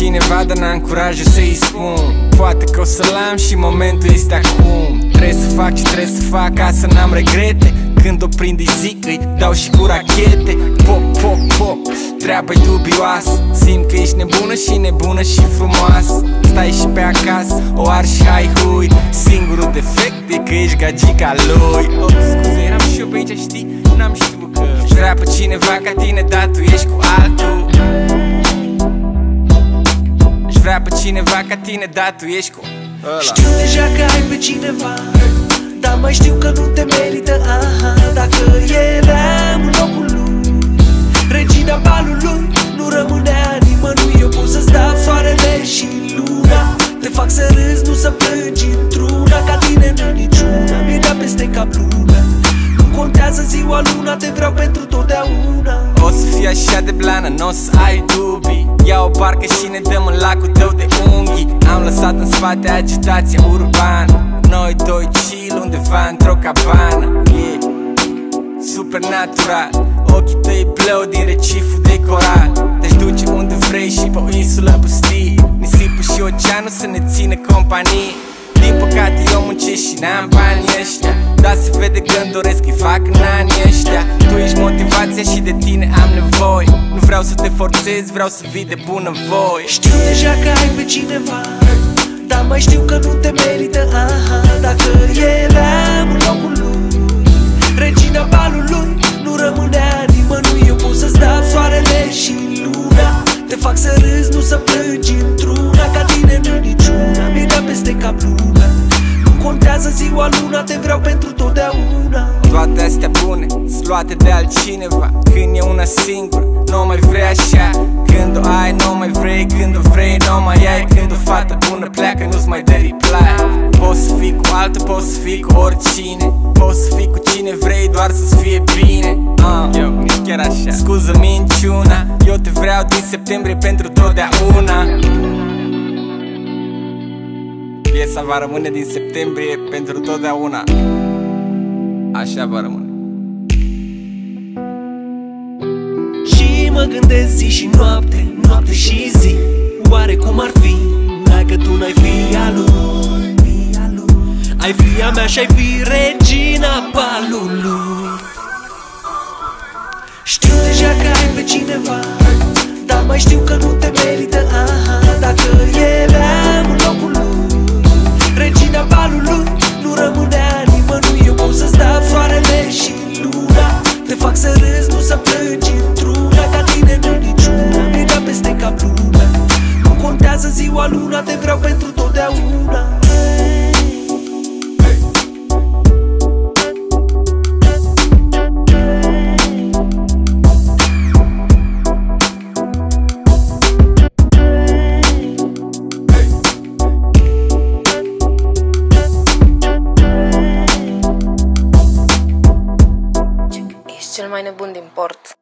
cineva, dar n-am curajul să-i spun. Poate că o să-l am și momentul este acum. Trebuie să fac ce trebuie să fac ca să n-am regrete. Când o prind îi zic îi dau și cu rachete. Pop, pop, pop, treaba-i dubioasă. Simt că ești nebună și nebună și frumoasă. Stai și pe acasă, o ar și hai hui. Singurul defect e că ești gagica lui. Oh, Scuze, eram și eu pe aici, știi? N-am știut că Își vrea pe cineva ca tine, dar tu ești cu altul. Își vrea pe cineva ca tine, dar tu ești cu ăla. Știu deja că ai pe cineva dar mai știu că nu te merită, ziua luna Te vreau pentru totdeauna. O să fii așa de blană, n-o să ai dubii. Ia o parcă și ne dăm în lacul tău de unghii. Am lăsat în spate agitația urbană. Noi doi chill undeva într-o cabană. Yeah. Supernatural. Ochii tăi plău din reciful de coral Te-aș duce unde vrei și pe o insulă pustie. Nisipul și oceanul să ne țină companie din păcate eu muncesc și n-am banii ăștia. Dar se vede când doresc îi fac în anii ăștia. Tu ești motivația și de tine am nevoie. Nu vreau să te forțez, vreau să vii de bună voie Știu deja că ai pe cineva dar mai știu că nu te merită, aha Dacă eram în locul lui Regina luate de altcineva Când e una singură, nu mai vrei așa. Când o ai, nu mai vrei Când o vrei, nu mai ai. Când o fată bună pleacă, nu-ți mai dă reply. Poți să fii cu altul, poți să fii cu oricine. Poți să fii cu cine vrei, doar să-ți fie bine. Uh. Eu, nici chiar așa. Scuză minciuna Eu te vreau din septembrie pentru totdeauna. Piesa va rămâne din septembrie pentru totdeauna. Așa va rămâne gândesc zi și noapte, noapte și zi. Oare cum ar fi? Dacă tu n-ai fi a lui Ai fi a mea și ai fi regina balului Știu deja că ai pe cineva Dar mai știu că nu te merită, aha. Dacă eram în locul lui Regina balului Nu rămânea nimănui. Eu pot să-ți dau soarele și luna Te fac să râzi, nu să plângi Nu contează ziua luna Te vreau pentru totdeauna cel mai nebun din port.